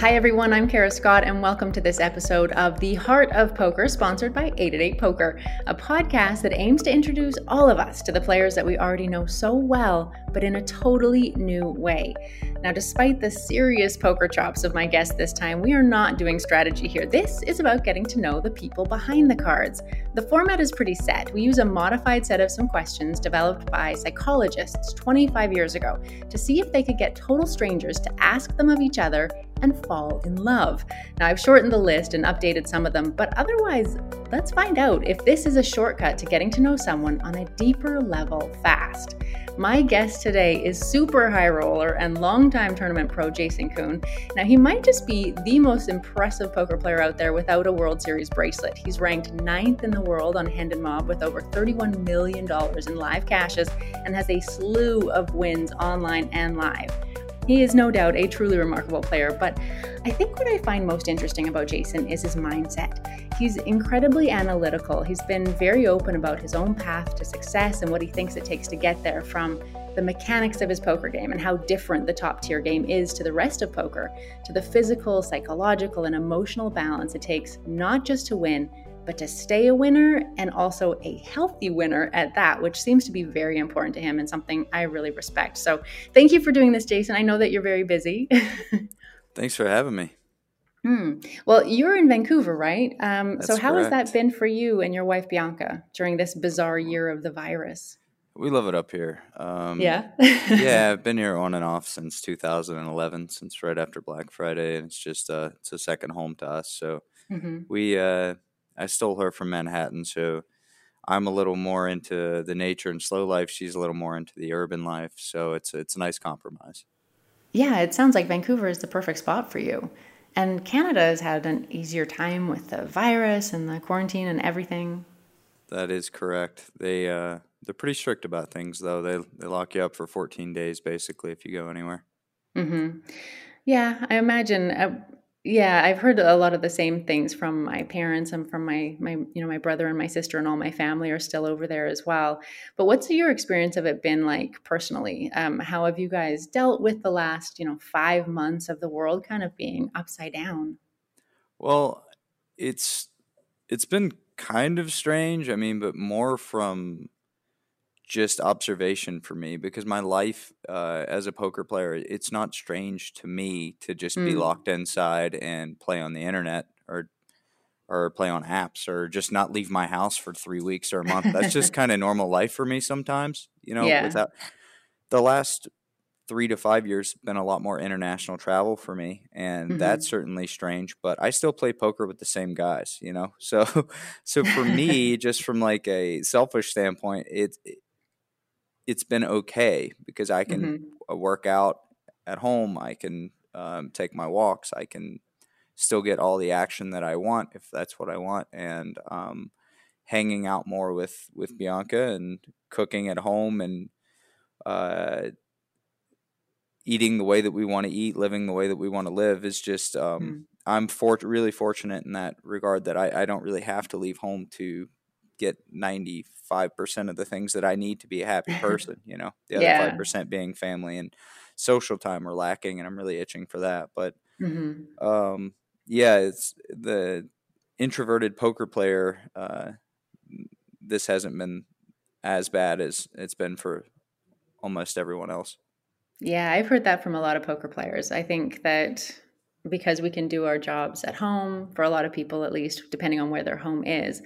Hi, everyone. I'm Kara Scott, and welcome to this episode of The Heart of Poker, sponsored by 888 Poker, a podcast that aims to introduce all of us to the players that we already know so well, but in a totally new way. Now, despite the serious poker chops of my guest this time, we are not doing strategy here. This is about getting to know the people behind the cards. The format is pretty set. We use a modified set of some questions developed by psychologists 25 years ago to see if they could get total strangers to ask them of each other and fall in love. Now, I've shortened the list and updated some of them, but otherwise, let's find out if this is a shortcut to getting to know someone on a deeper level fast. My guest today is super high roller and longtime tournament pro Jason Koon. Now, he might just be the most impressive poker player out there without a World Series bracelet. He's ranked ninth in the world on Hendon Mob with over $31 million in live cashes and has a slew of wins online and live. He is no doubt a truly remarkable player, but I think what I find most interesting about Jason is his mindset. He's incredibly analytical. He's been very open about his own path to success and what he thinks it takes to get there from the mechanics of his poker game and how different the top tier game is to the rest of poker, to the physical, psychological, and emotional balance it takes not just to win, but to stay a winner and also a healthy winner at that, which seems to be very important to him and something I really respect. So thank you for doing this, Jason. I know that you're very busy. Thanks for having me. Hmm. Well, you're in Vancouver, right? Um, so, how correct. has that been for you and your wife Bianca during this bizarre year of the virus? We love it up here. Um, Yeah. yeah, I've been here on and off since 2011, since right after Black Friday, and it's just uh, it's a second home to us. So hmm we, uh, I stole her from Manhattan, so I'm a little more into the nature and slow life. She's a little more into the urban life, so it's it's a nice compromise. Yeah, it sounds like Vancouver is the perfect spot for you. And Canada has had an easier time with the virus and the quarantine and everything. That is correct. They uh, they're pretty strict about things, though. They they lock you up for 14 days basically if you go anywhere. Mm-hmm. Yeah, I imagine. Yeah, I've heard a lot of the same things from my parents and from my my you know my brother and my sister and all my family are still over there as well. But what's your experience of it been like personally? Um, how have you guys dealt with the last you know five months of the world kind of being upside down? Well, it's it's been kind of strange. I mean, but more from just observation for me because my life uh, as a poker player, it's not strange to me to just be Mm. locked inside and play on the internet or or play on apps or just not leave my house for three weeks or a month. That's just kind of normal life for me sometimes. You know, Yeah. without the last three to five years been a lot more international travel for me and that's hmm certainly strange but i still play poker with the same guys you know so so for me just from like a selfish standpoint it, it it's been okay because i can hmm uh, work out at home i can um, take my walks i can still get all the action that i want if that's what i want and um, hanging out more with with bianca and cooking at home and uh, eating the way that we want to eat, living the way that we want to live is just um, I'm for- really fortunate in that regard that I, I don't really have to leave home to get 95% of the things that I need to be a happy person, you know. The other Yeah. 5% being family and social time are lacking and I'm really itching for that. But hmm um, yeah, it's the introverted poker player uh, this hasn't been as bad as it's been for almost everyone else. Yeah, I've heard that from a lot of poker players. I think that because we can do our jobs at home, for a lot of people at least, depending on where their home is,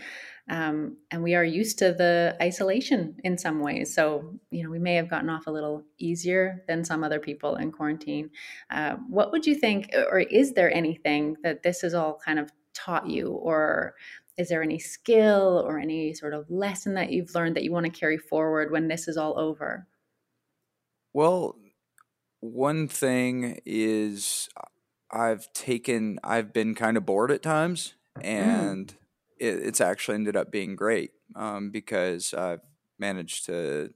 um, and we are used to the isolation in some ways. So, you know, we may have gotten off a little easier than some other people in quarantine. Uh, what would you think, or is there anything that this has all kind of taught you, or is there any skill or any sort of lesson that you've learned that you want to carry forward when this is all over? Well, one thing is I've taken I've been kind of bored at times, Mm, and it, it's actually ended up being great um, because I've managed to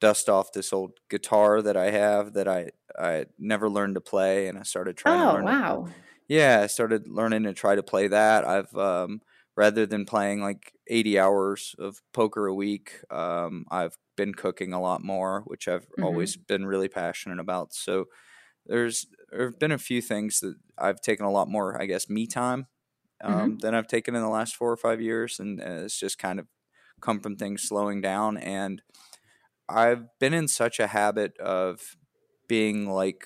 dust off this old guitar that I have that I I never learned to play, and I started trying to Oh, learn it. wow. Yeah, I started learning to try to play that. I've um, rather than playing like 80 hours of poker a week, um, I've been cooking a lot more, which I've hmm always been really passionate about. So there's there have been a few things that I've taken a lot more, I guess, me time um, mm-hmm. than I've taken in the last four or five years, and, and it's just kind of come from things slowing down. And I've been in such a habit of being like,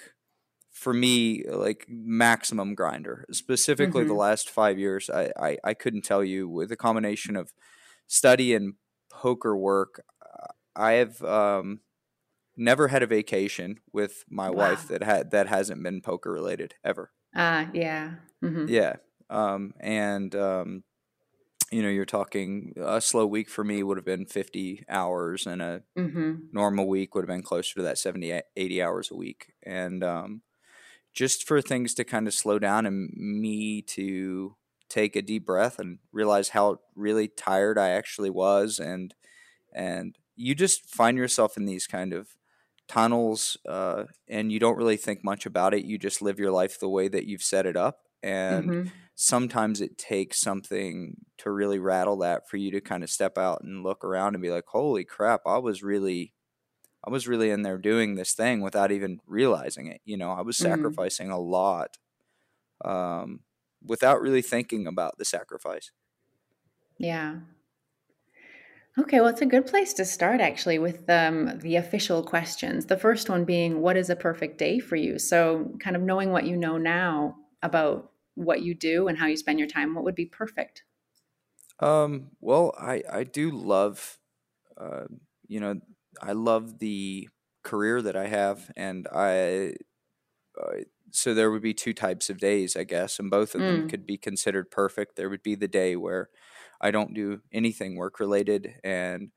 for me, like maximum grinder. Specifically, mm-hmm. the last five years, I, I I couldn't tell you with a combination of study and poker work. I have um, never had a vacation with my wow. wife that had that hasn't been poker related ever. Ah, uh, yeah, mm-hmm. yeah, um, and um, you know, you're talking a slow week for me would have been 50 hours, and a mm-hmm. normal week would have been closer to that 70, 80 hours a week, and um, just for things to kind of slow down and me to take a deep breath and realize how really tired I actually was, and and you just find yourself in these kind of tunnels uh, and you don't really think much about it. You just live your life the way that you've set it up. And mm-hmm. Sometimes it takes something to really rattle that for you to kind of step out and look around and be like, holy crap, I was really. I was really in there doing this thing without even realizing it. You know, I was mm-hmm. sacrificing mm-hmm. a lot um, without really thinking about the sacrifice. Yeah. Okay, well, it's a good place to start actually with um, the official questions. The first one being, What is a perfect day for you? So, kind of knowing what you know now about what you do and how you spend your time, what would be perfect? Um, well, I, I do love, uh, you know, I love the career that I have, and I, uh, so there would be two types of days, I guess, and both of mm. them could be considered perfect. There would be the day where I don't do anything work related, and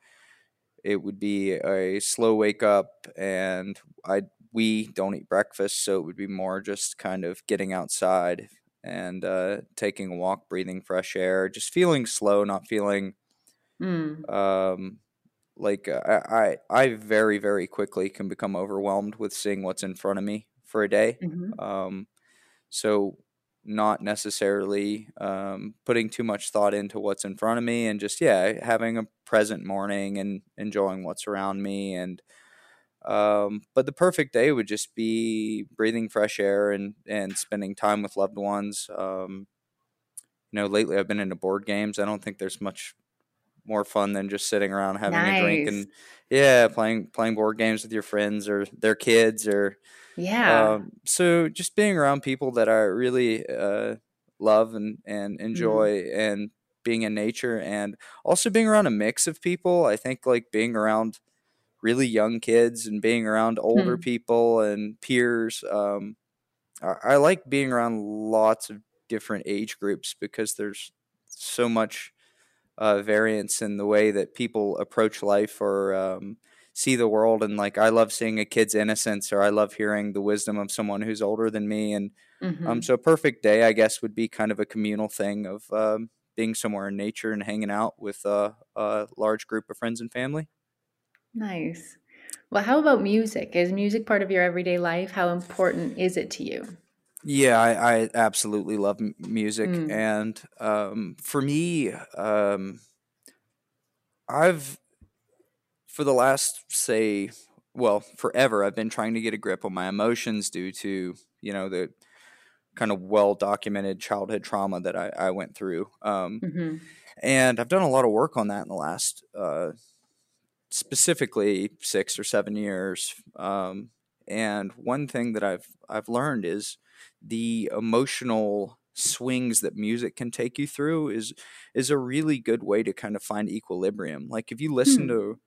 it would be a slow wake up, and I we don't eat breakfast, so it would be more just kind of getting outside and uh, taking a walk, breathing fresh air, just feeling slow, not feeling mm. um, like uh, I, I I very very quickly can become overwhelmed with seeing what's in front of me for a day. Mm-hmm. Um, so not necessarily um, putting too much thought into what's in front of me and just yeah having a present morning and enjoying what's around me and um, but the perfect day would just be breathing fresh air and and spending time with loved ones um, you know lately i've been into board games i don't think there's much more fun than just sitting around having nice. a drink and yeah playing playing board games with your friends or their kids or yeah. Um, so just being around people that I really uh, love and, and mm-hmm. enjoy mm. and being in nature and also being around a mix of people. I think like being around really young kids and being around older mm. people and peers. Um, I, I like being around lots of different age groups because there's so much uh, variance in the way that people approach life or um, see the world and like I love seeing a kid's innocence or I love hearing the wisdom of someone who's older than me and um, mm-hmm. um so a perfect day I guess would be kind of a communal thing of um, being somewhere in nature and hanging out with uh, a large group of friends and family. Nice. Well, how about music? Is music part of your everyday life? How important is it to you? Yeah, I, I absolutely love m- music, mm. and um, for me, um, I've for the last say well forever i've been trying to get a grip on my emotions due to you know the kind of well documented childhood trauma that i, I went through um, mm-hmm. and i've done a lot of work on that in the last uh, specifically six or seven years um, and one thing that i've i've learned is the emotional swings that music can take you through is is a really good way to kind of find equilibrium like if you listen hmm. to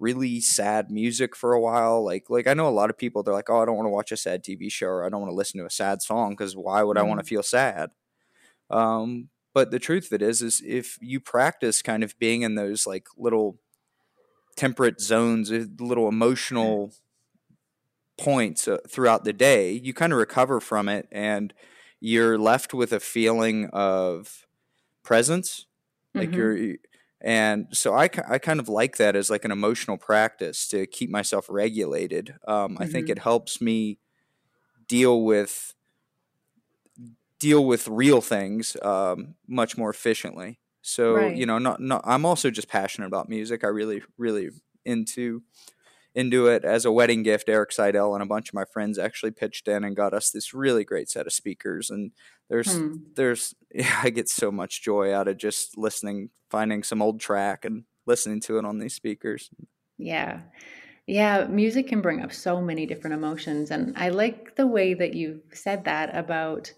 really sad music for a while. Like like I know a lot of people they're like, "Oh, I don't want to watch a sad TV show or I don't want to listen to a sad song because why would mm. I want to feel sad?" Um, but the truth of it is is if you practice kind of being in those like little temperate zones, eh, little emotional points uh, throughout the day, you kind of recover from it and you're left with a feeling of presence. Like mm-hmm. you're and so I, I kind of like that as like an emotional practice to keep myself regulated. Um, mm-hmm. I think mm-hmm. it helps me deal with deal with real things um, much more efficiently. So right. you know, not, not I'm also just passionate about music. I really really into into it as a wedding gift. Erik Seidel and a bunch of my friends actually pitched in and got us this really great set of speakers. And there's hmm. there's yeah, I get so much joy out of just listening, finding some old track and listening to it on these speakers. Yeah. Yeah, music can bring up so many different emotions. And I like the way that you said that about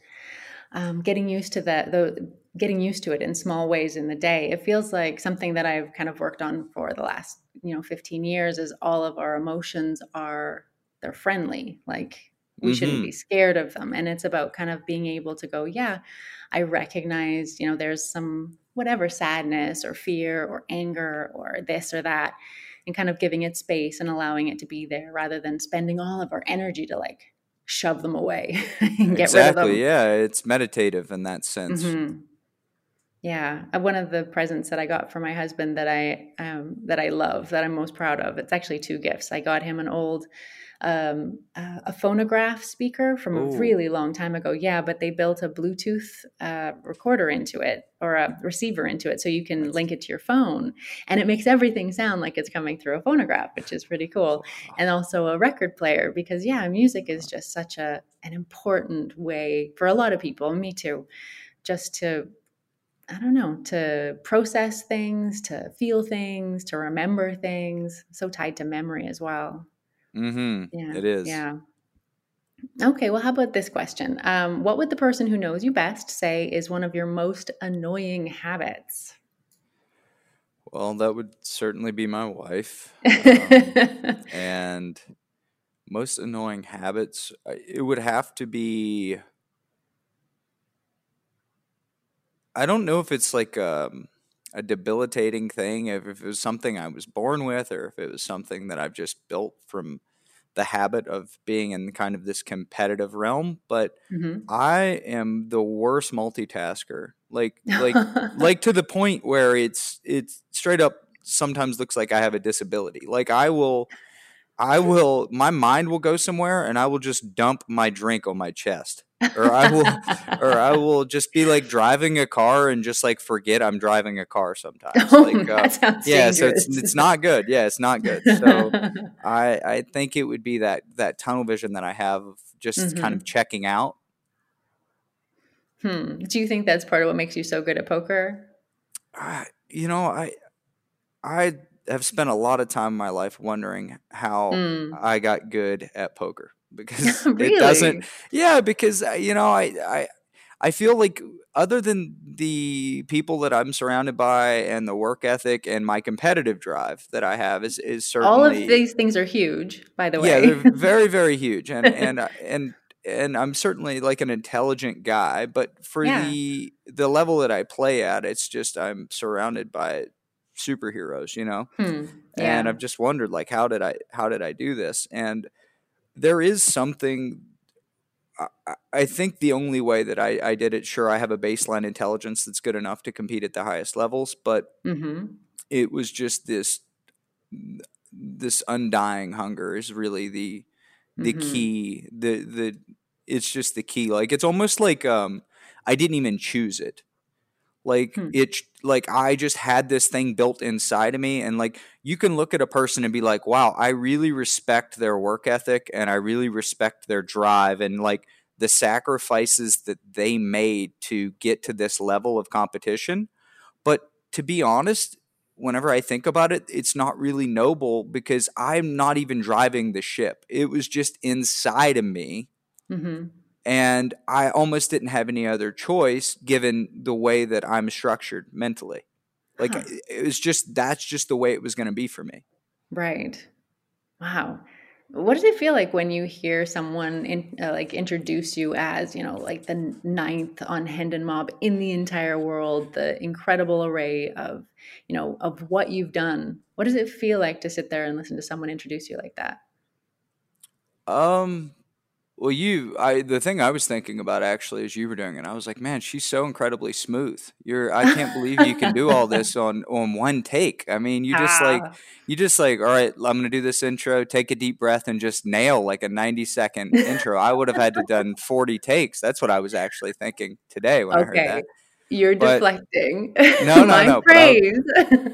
um, getting used to that, the getting used to it in small ways in the day. It feels like something that I've kind of worked on for the last, you know, 15 years is all of our emotions are they're friendly. Like we mm-hmm. shouldn't be scared of them. And it's about kind of being able to go, yeah, I recognize, you know, there's some whatever sadness or fear or anger or this or that and kind of giving it space and allowing it to be there rather than spending all of our energy to like shove them away and get exactly, rid of them. Yeah, it's meditative in that sense. Mm-hmm. Yeah, uh, one of the presents that I got for my husband that I um, that I love that I'm most proud of. It's actually two gifts. I got him an old um, uh, a phonograph speaker from Ooh. a really long time ago. Yeah, but they built a Bluetooth uh, recorder into it or a receiver into it, so you can link it to your phone, and it makes everything sound like it's coming through a phonograph, which is pretty cool. And also a record player because yeah, music is just such a an important way for a lot of people, me too, just to I don't know, to process things, to feel things, to remember things. So tied to memory as well. Mm-hmm. Yeah. It is. Yeah. Okay, well, how about this question? Um, what would the person who knows you best say is one of your most annoying habits? Well, that would certainly be my wife. Um, and most annoying habits, it would have to be I don't know if it's like um, a debilitating thing, if, if it was something I was born with, or if it was something that I've just built from the habit of being in kind of this competitive realm. But mm-hmm. I am the worst multitasker, like like like to the point where it's it's straight up sometimes looks like I have a disability. Like I will. I will my mind will go somewhere and I will just dump my drink on my chest or I will, or I will just be like driving a car and just like forget I'm driving a car sometimes. Oh, like, uh, yeah, dangerous. so it's it's not good. Yeah, it's not good. So I I think it would be that that tunnel vision that I have of just mm-hmm. kind of checking out. Hmm. Do you think that's part of what makes you so good at poker? Uh, you know, I I have spent a lot of time in my life wondering how mm. I got good at poker because really? it doesn't yeah because uh, you know I, I i feel like other than the people that i'm surrounded by and the work ethic and my competitive drive that i have is is certainly all of these things are huge by the way yeah they're very very huge and and uh, and and i'm certainly like an intelligent guy but for yeah. the the level that i play at it's just i'm surrounded by superheroes you know hmm. yeah. and i've just wondered like how did i how did i do this and there is something I, think the only way that I, I, did it, sure, I have a baseline intelligence that's good enough to compete at the highest levels, but mm-hmm. it was just this this undying hunger is really the the mm-hmm. key. The the it's just the key. Like it's almost like um I didn't even choose it. Like hmm. it like I just had this thing built inside of me and like you can look at a person and be like, "Wow, I really respect their work ethic and I really respect their drive and like the sacrifices that they made to get to this level of competition." But to be honest, whenever I think about it, it's not really noble because I'm not even driving the ship. It was just inside of me. hmm and I almost didn't have any other choice given the way that I'm structured mentally. Like huh. it was just that's just the way it was going to be for me. Right. Wow. What does it feel like when you hear someone in, uh, like introduce you as, you know, like the ninth on Hendon Mob in the entire world, the incredible array of, you know, of what you've done? What does it feel like to sit there and listen to someone introduce you like that? Um, well, you, I, the thing I was thinking about actually as you were doing it, I was like, man, she's so incredibly smooth. You're, I can't believe you can do all this on on one take. I mean, you just ah. like, you just like, all right, I'm gonna do this intro, take a deep breath, and just nail like a 90 second intro. I would have had to done 40 takes. That's what I was actually thinking today when okay. I heard that. You're but, deflecting. No, no, no. Praise.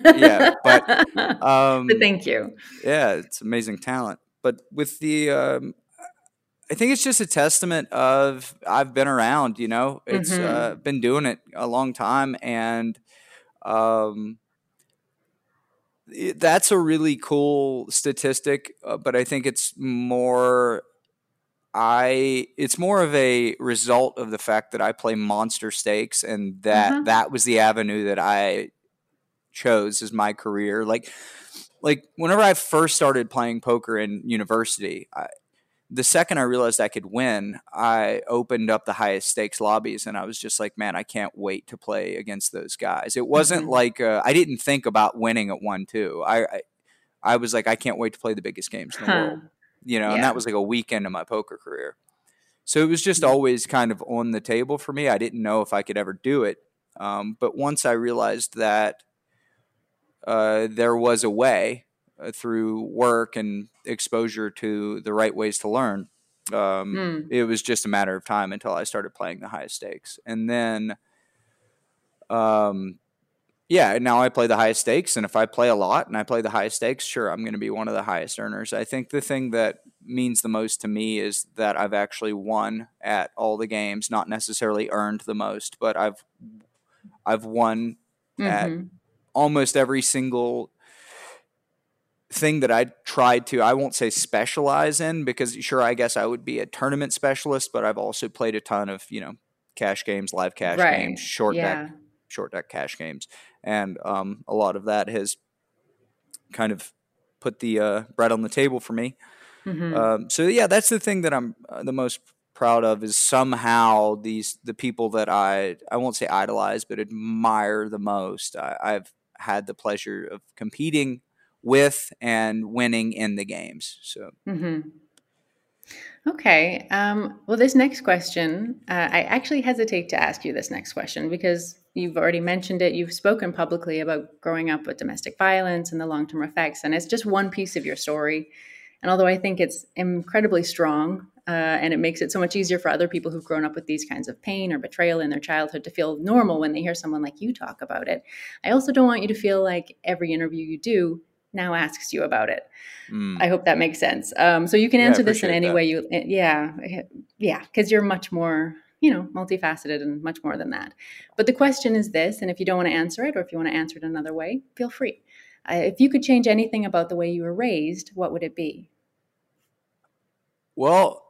But yeah, but um, but thank you. Yeah, it's amazing talent. But with the, um, I think it's just a testament of I've been around. You know, it's mm-hmm. uh, been doing it a long time, and um, that's a really cool statistic. Uh, but I think it's more I it's more of a result of the fact that I play monster stakes and that mm-hmm. that was the avenue that I chose as my career. Like like whenever I first started playing poker in university, I, the second I realized I could win, I opened up the highest stakes lobbies and I was just like, man, I can't wait to play against those guys. It wasn't mm-hmm. like uh, I didn't think about winning at one two. I, I, I was like, I can't wait to play the biggest games in the huh. world you know, yeah. and that was like a weekend of my poker career. So it was just mm-hmm. always kind of on the table for me. I didn't know if I could ever do it. Um, but once I realized that uh, there was a way through work and exposure to the right ways to learn, um, mm. it was just a matter of time until I started playing the highest stakes. And then um, yeah, now I play the highest stakes, and if I play a lot and I play the highest stakes, sure, I'm going to be one of the highest earners. I think the thing that means the most to me is that I've actually won at all the games, not necessarily earned the most, but I've I've won mm-hmm. at almost every single thing that I tried to I won't say specialize in because sure I guess I would be a tournament specialist, but I've also played a ton of, you know, cash games, live cash right. games, short yeah. deck short deck cash games and um, a lot of that has kind of put the uh, bread on the table for me. Mm-hmm. Um, so yeah, that's the thing that I'm uh, the most proud of is somehow these the people that I I won't say idolize but admire the most. I, I've had the pleasure of competing with and winning in the games. So. Mm-hmm. Okay. Um, well, this next question, uh, I actually hesitate to ask you this next question because you've already mentioned it. You've spoken publicly about growing up with domestic violence and the long term effects, and it's just one piece of your story. And although I think it's incredibly strong uh, and it makes it so much easier for other people who've grown up with these kinds of pain or betrayal in their childhood to feel normal when they hear someone like you talk about it, I also don't want you to feel like every interview you do now asks you about it. Mm. I hope that makes sense. Um, so you can answer yeah, this in any that. way you, eh, yeah, yeah, because you're much more, you know, multifaceted and much more than that. But the question is this, and if you don't want to answer it, or if you want to answer it another way, feel free. Uh, if you could change anything about the way you were raised, what would it be? Well,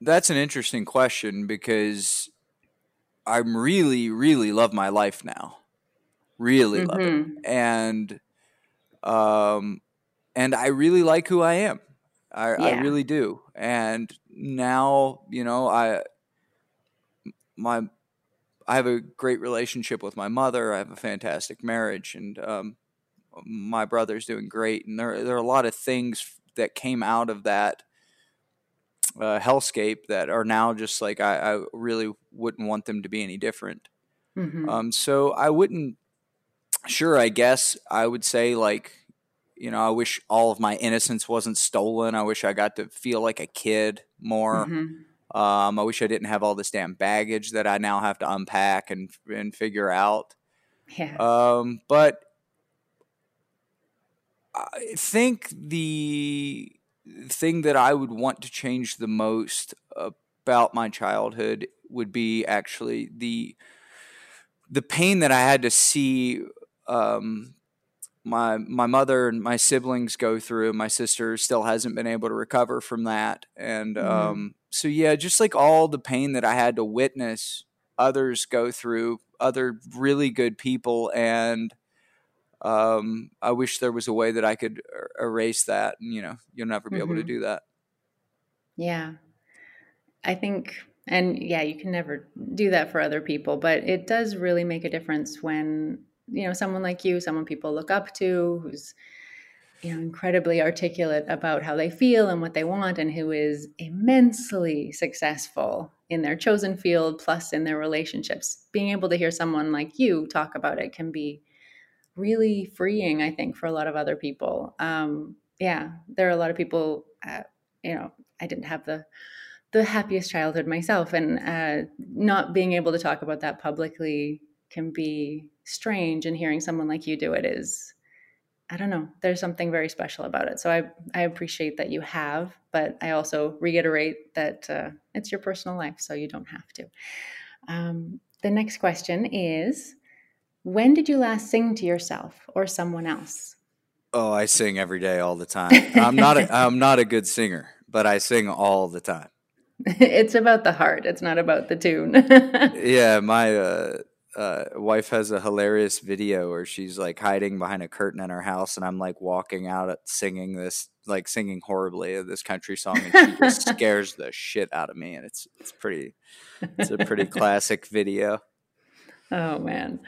that's an interesting question because I'm really, really love my life now. Really mm-hmm. love it. Mm-hmm. And um and I really like who I am. I, yeah. I really do. And now, you know, I my I have a great relationship with my mother. I have a fantastic marriage, and um, my brother's doing great. And there there are a lot of things that came out of that uh, hellscape that are now just like I, I, really wouldn't want them to be any different. Mm-hmm. Um, so I wouldn't sure, I guess I would say like, you know, I wish all of my innocence wasn't stolen. I wish I got to feel like a kid more. Mm-hmm. Um, I wish I didn't have all this damn baggage that I now have to unpack and and figure out. Yeah. Um, but I think the thing that I would want to change the most about my childhood would be actually the the pain that I had to see um, my my mother and my siblings go through. My sister still hasn't been able to recover from that, and mm-hmm. um, so yeah, just like all the pain that I had to witness others go through, other really good people, and um, I wish there was a way that I could er- erase that. And you know, you'll never be mm-hmm. able to mm-hmm. do that. Yeah, I think and yeah you can never do that for other people but it does really make a difference when you know someone like you someone people look up to who's you know incredibly articulate about how they feel and what they want and who is immensely successful in their chosen field plus in their relationships. Being able to hear someone like you talk about it can be really freeing i think for a lot of other people. Um, yeah there are a lot of people uh, you know i didn't have the the happiest childhood myself, and uh, not being able to talk about that publicly can be strange. And hearing someone like you do it is, I don't know, there's something very special about it. So I I appreciate that you have, but I also reiterate that uh, it's your personal life, so you don't have to. Um, the next question is when did you last sing to yourself or someone else? Oh, I sing every day, all the time. I'm not a, I'm not a good singer, but I sing all the time. it's about the heart. It's not about the tune. yeah, my uh, uh, wife has a hilarious video where she's like hiding behind a curtain in her house, and I'm like walking out at singing this, like singing horribly of this country song, and she just scares the shit out of me, and it's it's pretty, it's a pretty classic video. Oh man.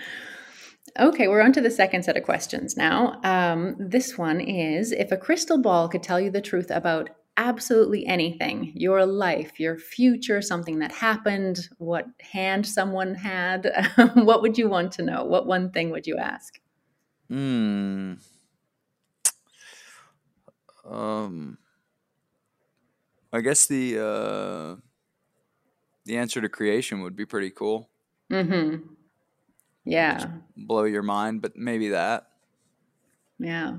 Okay, we're on to the second set of questions now. Um, this one is If a crystal ball could tell you the truth about absolutely anything your life, your future, something that happened, what hand someone had what would you want to know? What one thing would you ask? Hmm. Um, I guess the uh, the answer to creation would be pretty cool. Mm-hmm. Yeah. blow your mind, but maybe that. Yeah.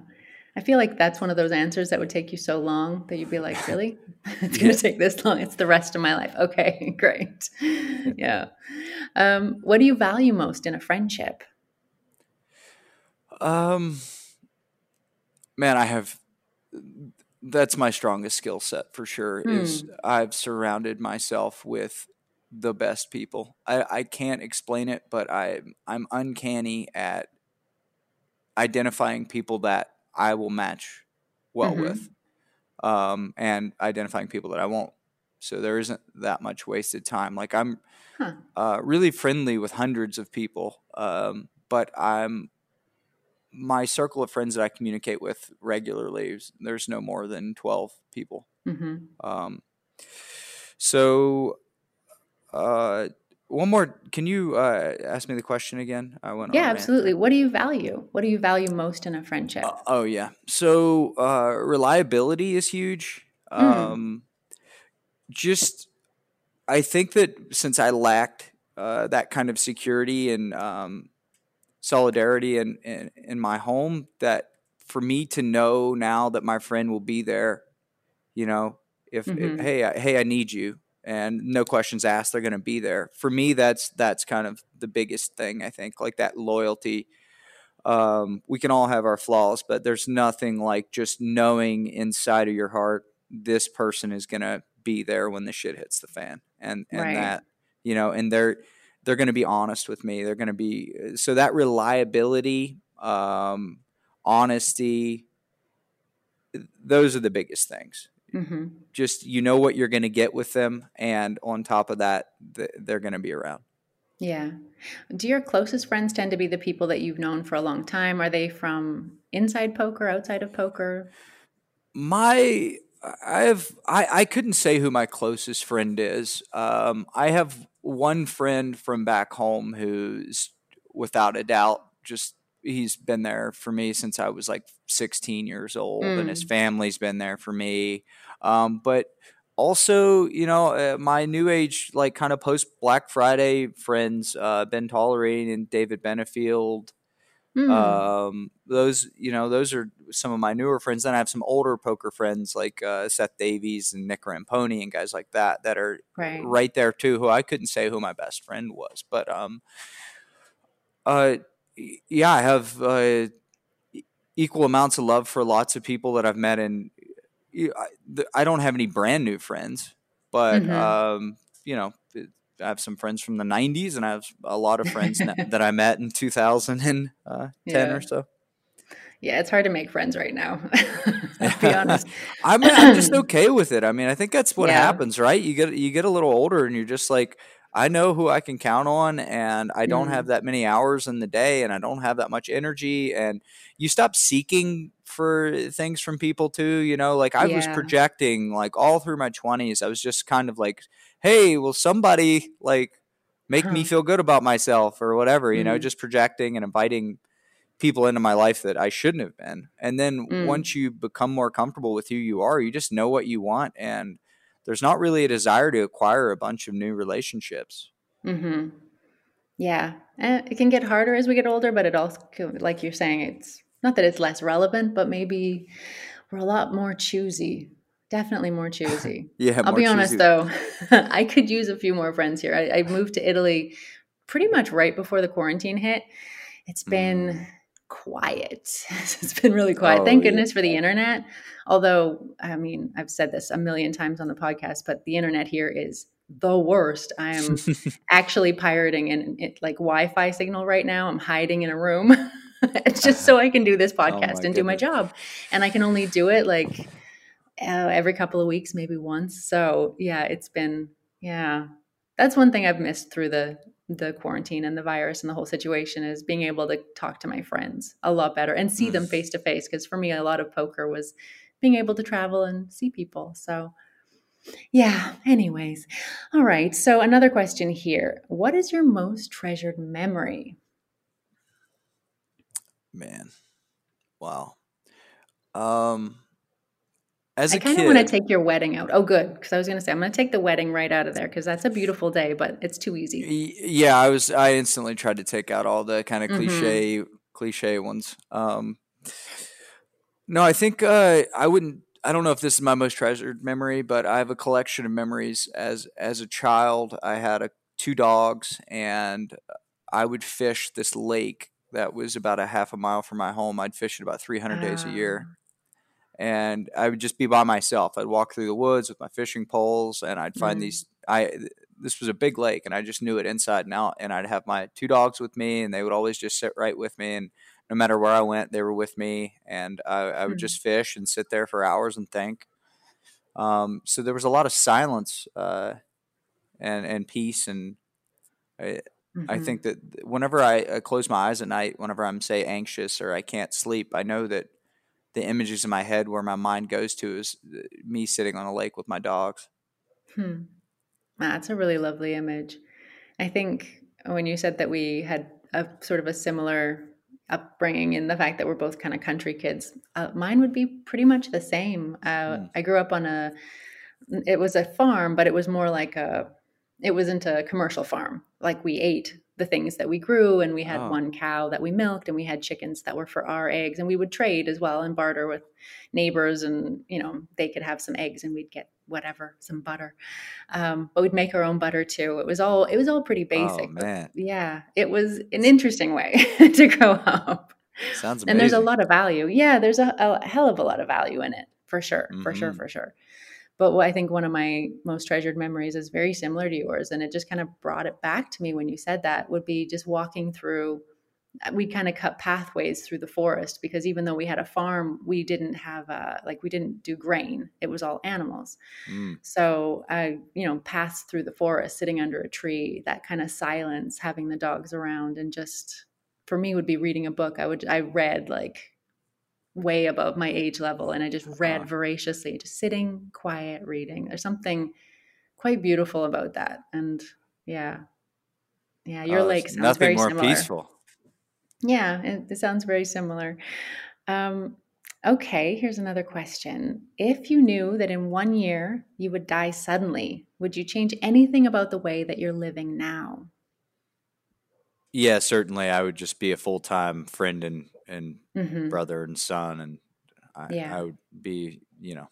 I feel like that's one of those answers that would take you so long that you'd be like, really? it's going to take this long. It's the rest of my life. Okay, great. yeah. Um, what do you value most in a friendship? Um, man, I have, that's my strongest skill set for sure is Hmm. I've surrounded myself with the best people. I, I can't explain it, but I I'm uncanny at identifying people that I will match well Mhm. with, um, and identifying people that I won't. So there isn't that much wasted time. Like I'm Huh. uh, really friendly with hundreds of people, um, but I'm my circle of friends that I communicate with regularly. There's no more than twelve people. hmm Um, so, uh, one more. Can you uh, ask me the question again? I went. Yeah, absolutely. What do you value? What do you value most in a friendship? Uh, oh yeah. So uh, reliability is huge. Mm. Um, just, I think that since I lacked uh, that kind of security and um, solidarity in, in in my home, that for me to know now that my friend will be there, you know, if, if Mhm. hey I, hey I need you. And no questions asked, they're going to be there. For me, that's that's kind of the biggest thing. I think, like that loyalty, um, we can all have our flaws, but there's nothing like just knowing inside of your heart this person is gonna be there when the shit hits the fan, and and Right. that you know, and they're they're gonna be honest with me. They're gonna be so that reliability, um, honesty. Those are the biggest things. Hmm Just you know what you're gonna get with them, and on top of that, th- they're gonna be around. Yeah. Do your closest friends tend to be the people that you've known for a long time? Are they from inside poker, outside of poker? my I have I, I couldn't say who my closest friend is. Um, I have one friend from back home who's without a doubt just he's been there for me since I was like 16 years old, and his family's been there for me. Um, but also, you know, uh, my new age like kind of post Black Friday friends, uh, Ben Tollerene and David Benefield. Hmm. Um, those, you know, those are some of my newer friends. Then I have some older poker friends like uh, Seth Davies and Nick Ramponi and guys like that that are right. right there too. Who I couldn't say who my best friend was, but um, uh, yeah, I have uh, equal amounts of love for lots of people that I've met, and I, don't have any brand new friends, but Mhm. um, you know. I have some friends from the '90s, and I have a lot of friends that I met in 2010 Yeah. or so. Yeah, it's hard to make friends right now. I'll be honest. I'm, I'm just okay with it. I mean, I think that's what Yeah. happens, right? You get you get a little older, and you're just like, I know who I can count on, and I don't Mm. have that many hours in the day, and I don't have that much energy, and you stop seeking for things from people too. You know, like I was projecting like all through my 20s. I was just kind of like, hey, will somebody like make me feel good about myself or whatever? You know, Mhm. just projecting and inviting people into my life that I shouldn't have been. And then Mm. once you become more comfortable with who you are, you just know what you want and there's not really a desire to acquire a bunch of new relationships. Mm-hmm. Yeah, and it can get harder as we get older, but it also, like you're saying, it's not that it's less relevant, but maybe we're a lot more choosy. Definitely more choosy. yeah, I'll be honest though, I could use a few more friends here. I, I, moved to Italy pretty much right before the quarantine hit. It's been mm. Quiet. it's been really quiet. Oh, Thank yeah. goodness for the internet. Although, I mean, I've said this a million times on the podcast, but the internet here is the worst. I am actually pirating an it, like Wi-Fi signal right now. I'm hiding in a room. it's just so I can do this oh podcast oh and do my job, and I can only do it like uh, every couple of weeks, maybe once. So yeah, it's been yeah. That's one thing I've missed through the the quarantine and the virus and the whole situation is being able to talk to my friends a lot better and see them face to face. Because for me, a lot of poker was being able to travel and see people. So yeah, anyways. All right. So, another question here What is your most treasured memory? Man. Wow. Um, as I kind of want to take your wedding out. Oh, good. Because I was going to say, I'm going to take the wedding right out of there because that's a beautiful day, but it's too easy. Yeah, I was, I instantly tried to take out all the kind of mm-hmm. cliche, mm-hmm. cliche ones. Um, no, I think uh, I wouldn't I don't know if this is my most treasured memory, but I have a collection of memories as as a child. I had a, two dogs, and I would fish this lake that was about a half a mile from my home. I'd fish it about 300 days a year, ah. And I would just be by myself. I'd walk through the woods with my fishing poles, and I'd find mm. these. I this was a big lake, and I just knew it inside and out. And I'd have my two dogs with me, and they would always just sit right with me, and no matter where I went, they were with me, and I, I would mm-hmm. just fish and sit there for hours and think. Um, so there was a lot of silence uh, and and peace, and I, mm-hmm. I think that whenever I, I, close my eyes at night, whenever I'm say anxious or I can't sleep, I know that the images in my head where my mind goes to is uh, me sitting on a lake with my dogs. Hmm. That's a really lovely image. I think when you said that we had a sort of a similar upbringing in the fact that we're both kind of country kids. Uh, mine would be pretty much the same. Uh, mm. I grew up on a, it was a farm, but it was more like a, it wasn't a commercial farm. Like we ate the things that we grew and we had oh. one cow that we milked and we had chickens that were for our eggs and we would trade as well and barter with neighbors and you know they could have some eggs and we'd get whatever some butter um, but we'd make our own butter too it was all it was all pretty oh, basic oh, yeah it was an interesting way to grow up sounds amazing. and there's a lot of value yeah there's a, a hell of a lot of value in it for sure mm-hmm. for sure for sure but I think one of my most treasured memories is very similar to yours. And it just kind of brought it back to me when you said that would be just walking through. Uh, we kind of cut pathways through the forest because even though we had a farm, we didn't have a, like we didn't do grain. It was all animals. Mm. So I, you know, passed through the forest, sitting under a tree, that kind of silence, having the dogs around, and just for me would be reading a book. I would I read like way above my age level and I just read uh-huh. voraciously, just sitting quiet reading. There's something quite beautiful about that. And yeah. Yeah, your uh, lake sounds nothing very more similar. peaceful. Yeah, it, it sounds very similar. Um, okay, here's another question. If you knew that in one year you would die suddenly, would you change anything about the way that you're living now? Yeah, certainly. I would just be a full time friend and and mm-hmm. brother and son, and I, yeah. I would be, you know,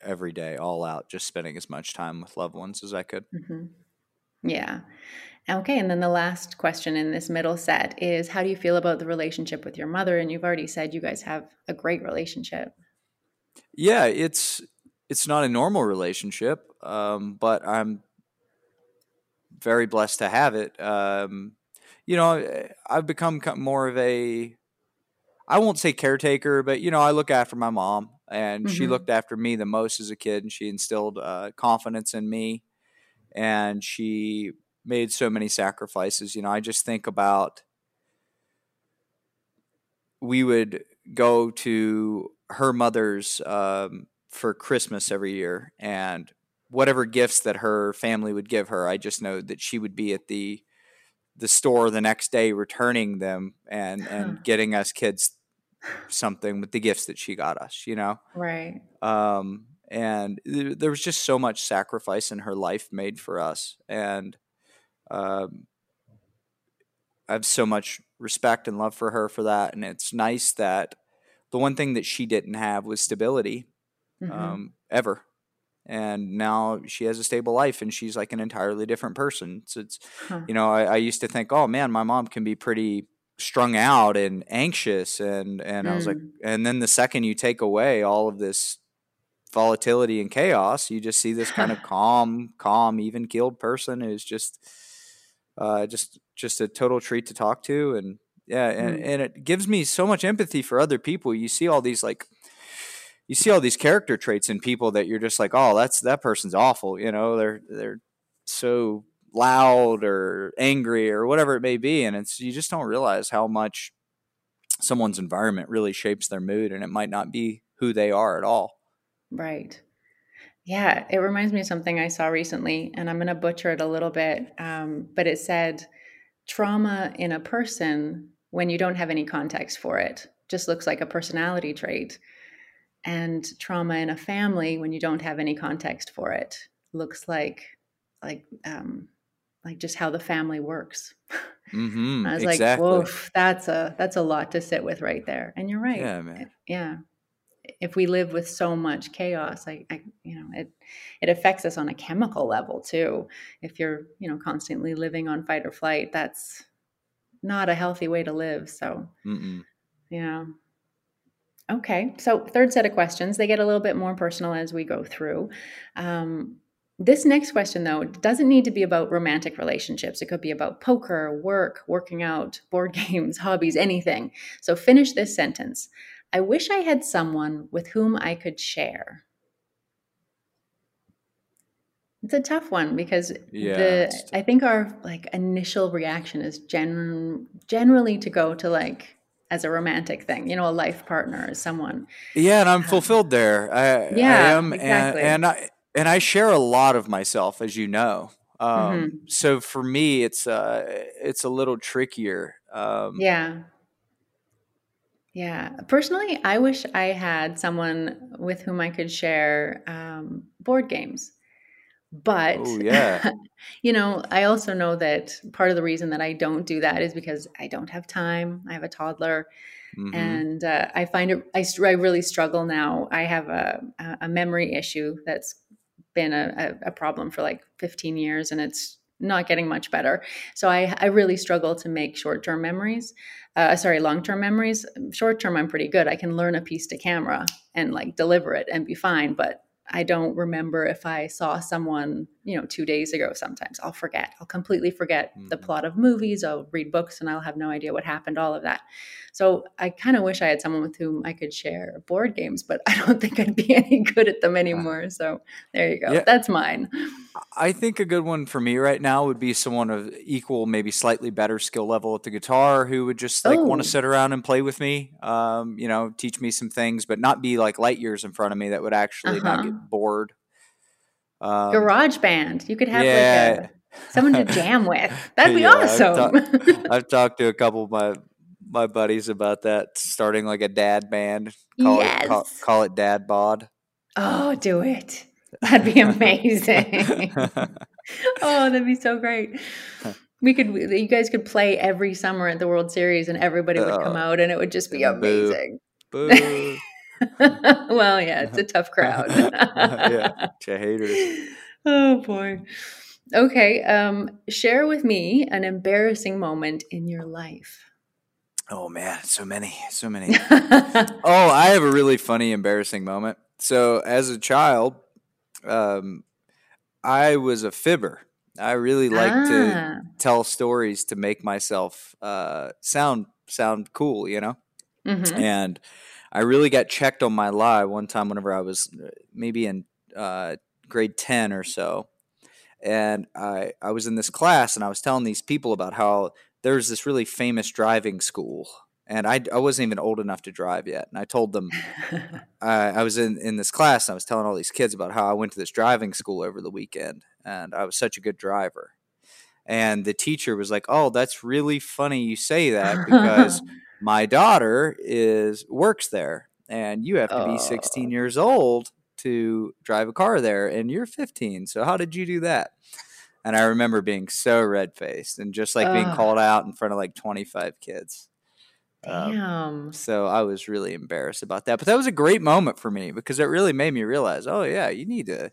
every day all out, just spending as much time with loved ones as I could. Mm-hmm. Yeah. Okay, and then the last question in this middle set is how do you feel about the relationship with your mother? And you've already said you guys have a great relationship. Yeah, it's it's not a normal relationship, um, but I'm very blessed to have it. Um, you know, I've become more of a I won't say caretaker, but you know, I look after my mom, and mm-hmm. she looked after me the most as a kid, and she instilled uh, confidence in me, and she made so many sacrifices. You know, I just think about we would go to her mother's um, for Christmas every year, and whatever gifts that her family would give her, I just know that she would be at the the store the next day returning them and and getting us kids something with the gifts that she got us, you know? Right. Um, and th- there was just so much sacrifice in her life made for us, and um, I have so much respect and love for her for that. And it's nice that the one thing that she didn't have was stability Mhm. um, ever. And now she has a stable life and she's like an entirely different person. So it's, Huh. you know, I, I used to think, oh man, my mom can be pretty strung out and anxious. And, and I was like, Mm. and then the second you take away all of this volatility and chaos, you just see this kind of calm, calm, even keeled person who's just, uh, just, just a total treat to talk to. And yeah, and, Mm. and it gives me so much empathy for other people. You see all these like, you see all these character traits in people that you're just like, oh, that's that person's awful. You know, they're they're so loud or angry or whatever it may be, and it's you just don't realize how much someone's environment really shapes their mood, and it might not be who they are at all. Right. Yeah, it reminds me of something I saw recently, and I'm going to butcher it a little bit. Um, but it said trauma in a person, when you don't have any context for it, just looks like a personality trait. And trauma in a family, when you don't have any context for it, looks like like um, like just how the family works. Mm-hmm. I was exactly. like, "Woof, that's a that's a lot to sit with right there." And you're right Yeah, man. yeah if we live with so much chaos I, I you know it it affects us on a chemical level too if you're you know constantly living on fight or flight that's not a healthy way to live so Mm-mm. yeah okay so third set of questions they get a little bit more personal as we go through um, this next question though doesn't need to be about romantic relationships it could be about poker work working out board games hobbies anything so finish this sentence I wish I had someone with whom I could share. It's a tough one because Yeah, the I think our like initial reaction is gen- generally to go to like as a romantic thing, you know, a life partner, someone. Yeah, and I'm Um, fulfilled there. I, I Yeah, am, exactly. and and I and I share a lot of myself, as you know. Um, Mm-hmm. So for me, it's uh, it's a little trickier. Um, Yeah. Yeah. Personally, I wish I had someone with whom I could share um, board games. But, Oh yeah. you know, I also know that part of the reason that I don't do that is because I don't have time. I have a toddler. Mhm. And uh, I find it, I, I really struggle now. I have a a memory issue that's been a, a, problem for like 15 years and it's not getting much better. So I, I really struggle to make short term memories. Uh, sorry, long term memories. Short term, I'm pretty good. I can learn a piece to camera and like deliver it and be fine. But I don't remember if I saw someone, you know, two days ago. Sometimes I'll forget. I'll completely forget the Mhm. plot of movies. I'll read books and I'll have no idea what happened, all of that. So I kind of wish I had someone with whom I could share board games, but I don't think I'd be any good at them anymore. So there you go. Yeah. That's mine. I think a good one for me right now would be someone of equal, maybe slightly better skill level at the guitar who would just like want Oh. to sit around and play with me. Um, you know, teach me some things, but not be like light years in front of me that would actually not Uh-huh. get bored. Um, Garage band. You could have yeah. like a, someone to jam with. That'd be Yeah, I've awesome. I've talked to a couple of my my buddies about that, starting like a dad band. Call it call, Yes. call it dad bod. oh, do it. That'd be amazing. oh, that'd be so great. We could, you guys could play every summer at the World Series, and everybody would come out, and it would just be boo. amazing. Boo. well, yeah, it's a tough crowd. yeah, to haters. Oh boy. Okay. Um, share with me an embarrassing moment in your life. Oh man, so many, so many. Oh, I have a really funny, embarrassing moment. So, as a child, um, I was a fibber. I really liked to Ah, tell stories to make myself uh, sound sound cool, you know. mhm. And I really got checked on my lie one time whenever I was uh, maybe in uh, grade ten or so, and I I was in this class and I was telling these people about how there's this really famous driving school. And I, I wasn't even old enough to drive yet. And I told them I, I was in, in this class and I was telling all these kids about how I went to this driving school over the weekend and I was such a good driver. And the teacher was like, "Oh, that's really funny you say that because my daughter is works there and you have to be 16 Oh. years old to drive a car there, and you're 15. So how did you do that?" And I remember being so red faced and just like being called out in front of like 25 kids. Um, Damn. so I was really embarrassed about that. But that was a great moment for me because it really made me realize, oh yeah, you need to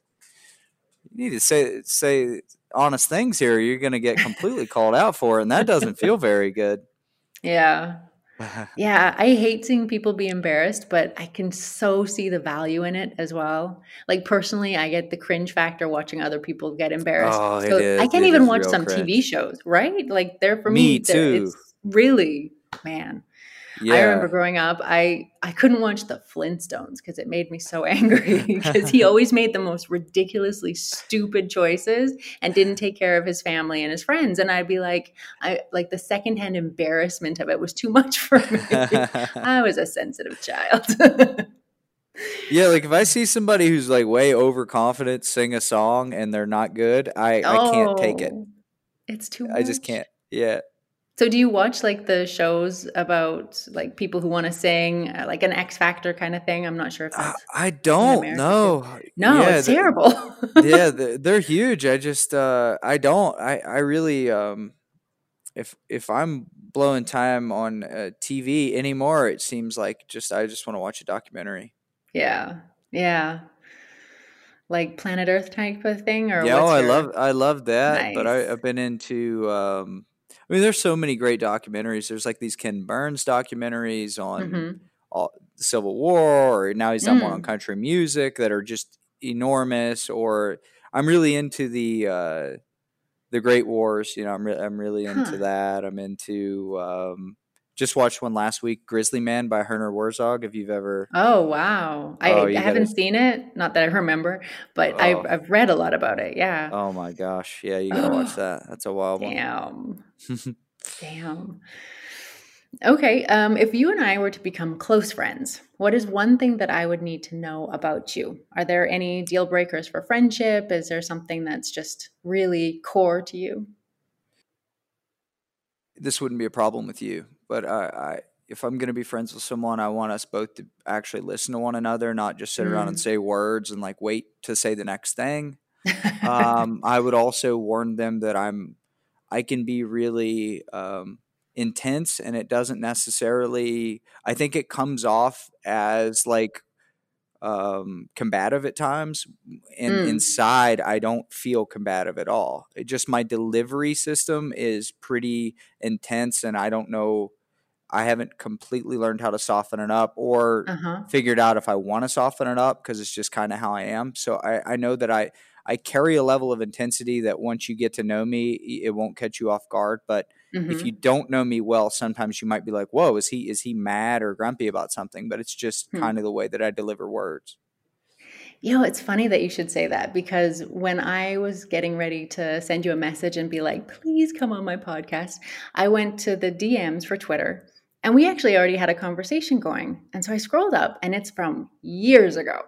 you need to say say honest things here. You're gonna get completely called out for it, and that doesn't feel very good. yeah. Yeah, I hate seeing people be embarrassed, but I can so see the value in it as well. Like personally, I get the cringe factor watching other people get embarrassed. Oh, so is- I can't even watch some cringe. TV shows, right? Like they're for Me me, too. It's really, man. Yeah. I remember growing up, I I couldn't watch the Flintstones because it made me so angry because he always made the most ridiculously stupid choices and didn't take care of his family and his friends. And I'd be like, I like the secondhand embarrassment of it was too much for me. I was a sensitive child. yeah, like if I see somebody who's like way overconfident sing a song and they're not good, I, I can't take it. Oh, It's too. I just can't. Yeah. So, do you watch like the shows about like people who want to sing, uh, like an X Factor kind of thing? I'm not sure if I, that's I don't know. no, yeah, it's terrible. yeah, they're, huge. I just uh I don't. I I really um if if I'm blowing time on uh, TV anymore, it seems like just I just want to watch a documentary. yeah, yeah, like Planet Earth type of thing, or yeah, oh, what's I love I love that. But I, I've been into. um I mean, there's so many great documentaries. There's like these Ken Burns documentaries on Mhm. all, the Civil War, or now he's done one on Mm. country music that are just enormous. Or I'm really into the uh, the Great Wars. You know, I'm re- I'm really into Huh. that. I'm into um, just watched one last week, Grizzly Man by Werner Herzog. If you've ever, Oh wow! I, Oh, I haven't gotta- seen it. Not that I remember, but Oh. I've I've read a lot about it. Yeah. oh my gosh, yeah, you gotta watch that. That's a wild Damn. one. Damn. Okay. Um, if you and I were to become close friends, what is one thing that I would need to know about you? Are there any deal breakers for friendship? Is there something that's just really core to you? this wouldn't be a problem with you, but I, I if I'm going to be friends with someone, I want us both to actually listen to one another, not just sit around and Mm. say words and like wait to say the next thing. um, I would also warn them that I'm I can be really um, intense, and it doesn't necessarily. I think it comes off as like um, combative at times, and Mm. inside I don't feel combative at all. It just my delivery system is pretty intense, and I don't know. I haven't completely learned how to soften it up, or uh huh. figured out if I want to soften it up because it's just kind of how I am. So I, I know that I I carry a level of intensity that once you get to know me, it won't catch you off guard. But Mm-hmm. if you don't know me well, sometimes you might be like, "Whoa, is he is he mad or grumpy about something?" But it's just Hmm. kind of the way that I deliver words. You know, it's funny that you should say that because when I was getting ready to send you a message and be like, please come on my podcast, I went to the DMs for Twitter and we actually already had a conversation going. And so I scrolled up and it's from years ago.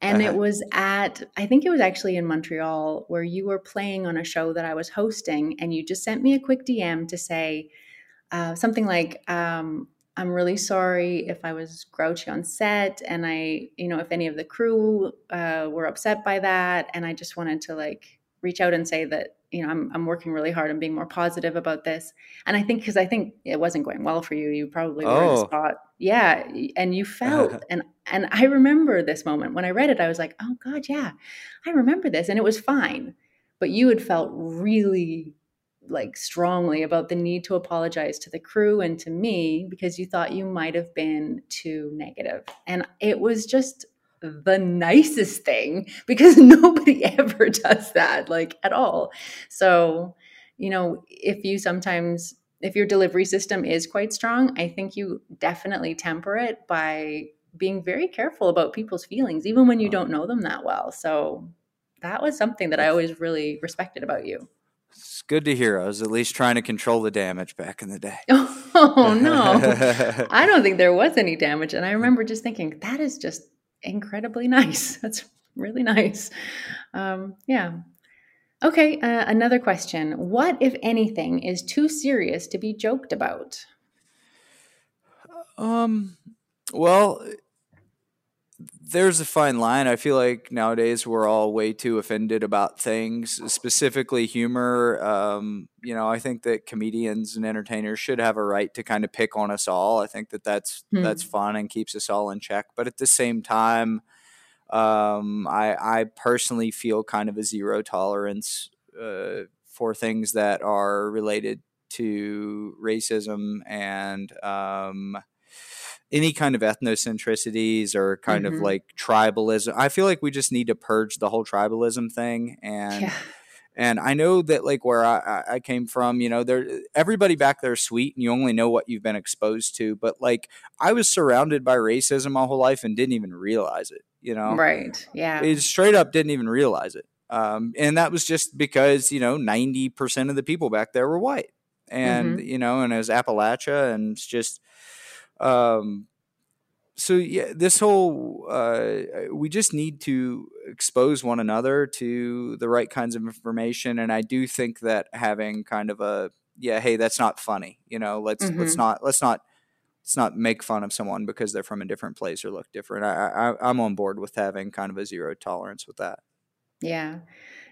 And it Uh-huh. was at, I think it was actually in Montreal where you were playing on a show that I was hosting. And you just sent me a quick DM to say uh, something like, um, I'm really sorry if I was grouchy on set, and I, you know, if any of the crew uh, were upset by that, and I just wanted to like reach out and say that, you know, I'm I'm working really hard and being more positive about this. And I think because I think it wasn't going well for you, you probably were in a Oh. spot, yeah, and you felt, and and I remember this moment when I read it, I was like, oh God, yeah, I remember this, and it was fine, but you had felt really like strongly about the need to apologize to the crew and to me because you thought you might have been too negative. And it was just the nicest thing because nobody ever does that like at all. So, you know, if you sometimes if your delivery system is quite strong, I think you definitely temper it by being very careful about people's feelings even when you don't know them that well. So, that was something that I always really respected about you. It's good to hear. I was at least trying to control the damage back in the day. Oh no. I don't think there was any damage. And I remember just thinking, that is just incredibly nice. That's really nice. Um, yeah. Okay. Uh, another question. What, if anything, is too serious to be joked about? Um, well, there's a fine line. I feel like nowadays we're all way too offended about things, specifically humor. Um, you know, I think that comedians and entertainers should have a right to kind of pick on us all. I think that that's hmm. that's fun and keeps us all in check. But at the same time, um, I I personally feel kind of a zero tolerance uh, for things that are related to racism and um, any kind of ethnocentricities or kind mm-hmm. of like tribalism. I feel like we just need to purge the whole tribalism thing and. Yeah. And I know that like where I, I came from, you know, there everybody back there is sweet and you only know what you've been exposed to. But like I was surrounded by racism my whole life and didn't even realize it, you know? Right. Yeah. It straight up didn't even realize it. Um, and that was just because, you know, 90% of the people back there were white. And, mm-hmm. you know, and it was Appalachia and it's just um, so yeah, this whole uh, we just need to expose one another to the right kinds of information, and I do think that having kind of a yeah, hey, that's not funny. You know, let's mm-hmm. let's not let's not let's not make fun of someone because they're from a different place or look different. I, I I'm on board with having kind of a zero tolerance with that. Yeah,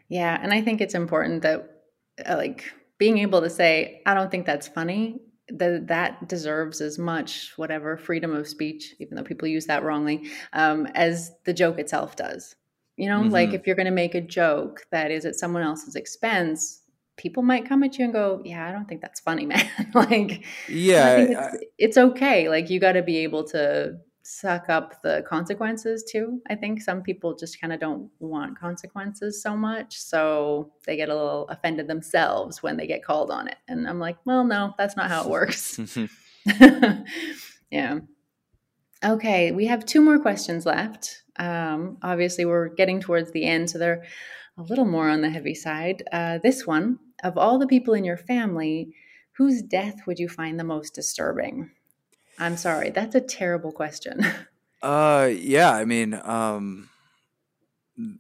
yeah, and I think it's important that uh, like being able to say, I don't think that's funny that that deserves as much whatever freedom of speech, even though people use that wrongly, um, as the joke itself does. You know, mm-hmm. like if you're going to make a joke that is at someone else's expense, people might come at you and go, "Yeah, I don't think that's funny, man." like, yeah, it's, I, it's okay. Like you got to be able to suck up the consequences too. I think some people just kind of don't want consequences so much. So they get a little offended themselves when they get called on it. And I'm like, well, no, that's not how it works. yeah. Okay, we have two more questions left. Um, obviously, we're getting towards the end, so they're a little more on the heavy side. Uh, this one of all the people in your family, whose death would you find the most disturbing? I'm sorry. That's a terrible question. Uh, yeah. I mean, um,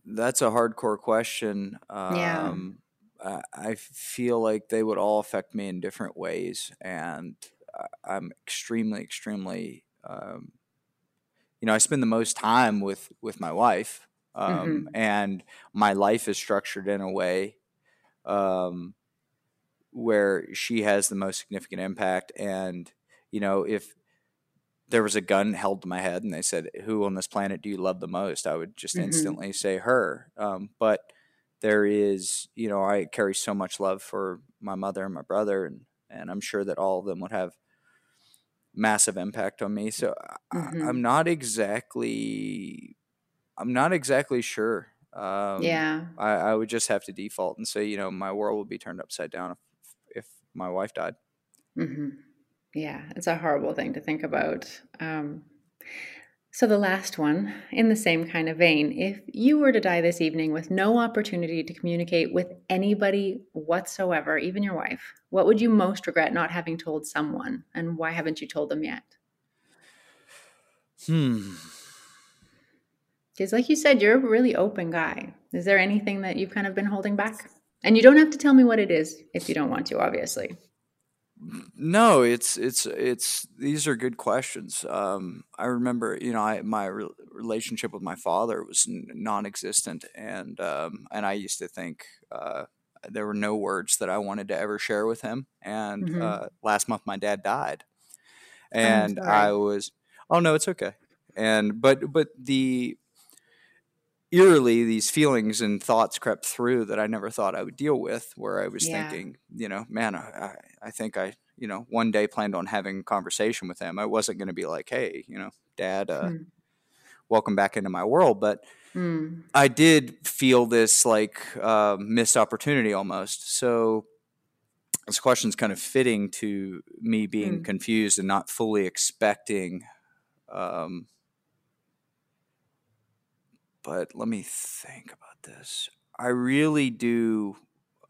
that's a hardcore question. Um, yeah. I, I feel like they would all affect me in different ways, and I'm extremely, extremely. Um, you know, I spend the most time with with my wife, um, mm-hmm. and my life is structured in a way um, where she has the most significant impact. And you know, if there was a gun held to my head and they said, Who on this planet do you love the most? I would just mm-hmm. instantly say her. Um, but there is, you know, I carry so much love for my mother and my brother, and, and I'm sure that all of them would have massive impact on me. So mm-hmm. I, am not exactly, I'm not exactly sure. Um, yeah. I, I, would just have to default and say, you know, my world would be turned upside down if, if my wife died. Mm-hmm. Yeah, it's a horrible thing to think about. Um, so, the last one, in the same kind of vein, if you were to die this evening with no opportunity to communicate with anybody whatsoever, even your wife, what would you most regret not having told someone? And why haven't you told them yet? Hmm. Because, like you said, you're a really open guy. Is there anything that you've kind of been holding back? And you don't have to tell me what it is if you don't want to, obviously. No, it's it's it's these are good questions. Um, I remember, you know, I, my re- relationship with my father was n- non-existent, and um, and I used to think uh, there were no words that I wanted to ever share with him. And mm-hmm. uh, last month, my dad died, and I was, oh no, it's okay. And but but the eerily these feelings and thoughts crept through that I never thought I would deal with. Where I was yeah. thinking, you know, man, I, I think I, you know, one day planned on having a conversation with him. I wasn't going to be like, hey, you know, Dad, uh, hmm. welcome back into my world, but. Hmm. I did feel this like uh, missed opportunity almost. So this question is kind of fitting to me being mm. confused and not fully expecting um, but let me think about this. I really do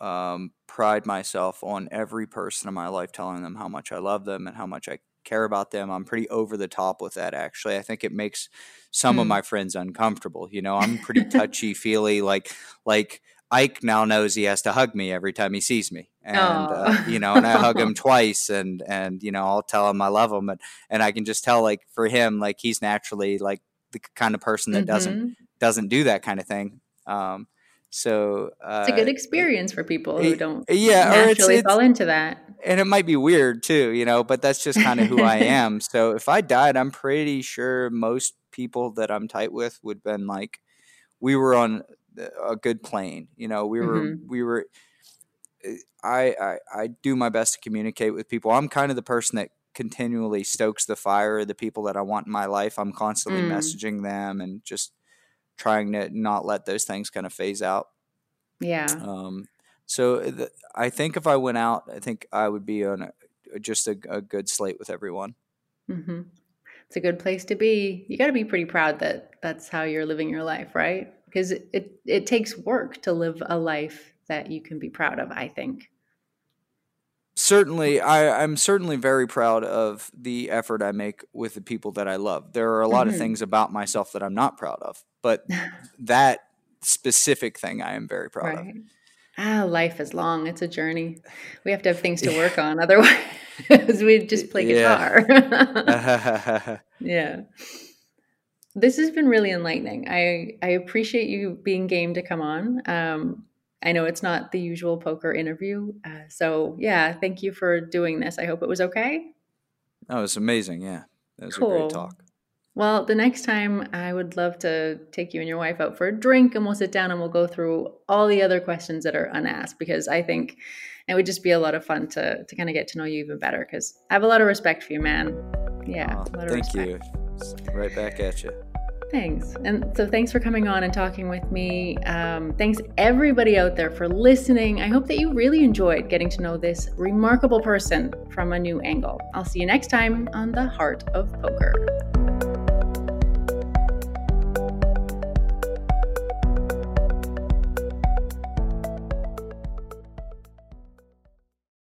um, pride myself on every person in my life telling them how much I love them and how much I care about them. I'm pretty over the top with that, actually. I think it makes some of hmm. my friends uncomfortable. You know, I'm pretty touchy feely. Like, like Ike now knows he has to hug me every time he sees me, and uh, you know, and I hug him twice, and and you know, I'll tell him I love him, and and I can just tell like for him, like he's naturally like the kind of person that mm-hmm. doesn't doesn't do that kind of thing. Um, so uh, it's a good experience for people who don't yeah naturally it's, it's, fall into that. And it might be weird too, you know, but that's just kind of who I am. So if I died, I'm pretty sure most people that I'm tight with would have been like, we were on a good plane, you know, we were mm-hmm. we were. Eh, I, I I do my best to communicate with people. I'm kind of the person that continually stokes the fire of the people that I want in my life. I'm constantly mm. messaging them and just trying to not let those things kind of phase out. Yeah. Um, so th- I think if I went out, I think I would be on a, just a, a, good slate with everyone. Mm-hmm. It's a good place to be. You got to be pretty proud that that's how you're living your life, right? Because it, it, it takes work to live a life that you can be proud of. I think certainly I, i'm certainly very proud of the effort i make with the people that i love there are a lot mm-hmm. of things about myself that i'm not proud of but that specific thing i am very proud right. of ah life is long it's a journey we have to have things to work on otherwise we'd just play guitar yeah. yeah this has been really enlightening i i appreciate you being game to come on um, I know it's not the usual poker interview. Uh, so, yeah, thank you for doing this. I hope it was okay. That was amazing. Yeah. That was cool. a great talk. Well, the next time I would love to take you and your wife out for a drink and we'll sit down and we'll go through all the other questions that are unasked because I think it would just be a lot of fun to, to kind of get to know you even better because I have a lot of respect for you, man. Yeah. Oh, thank you. Right back at you. Thanks. And so, thanks for coming on and talking with me. Um, thanks, everybody out there, for listening. I hope that you really enjoyed getting to know this remarkable person from a new angle. I'll see you next time on The Heart of Poker.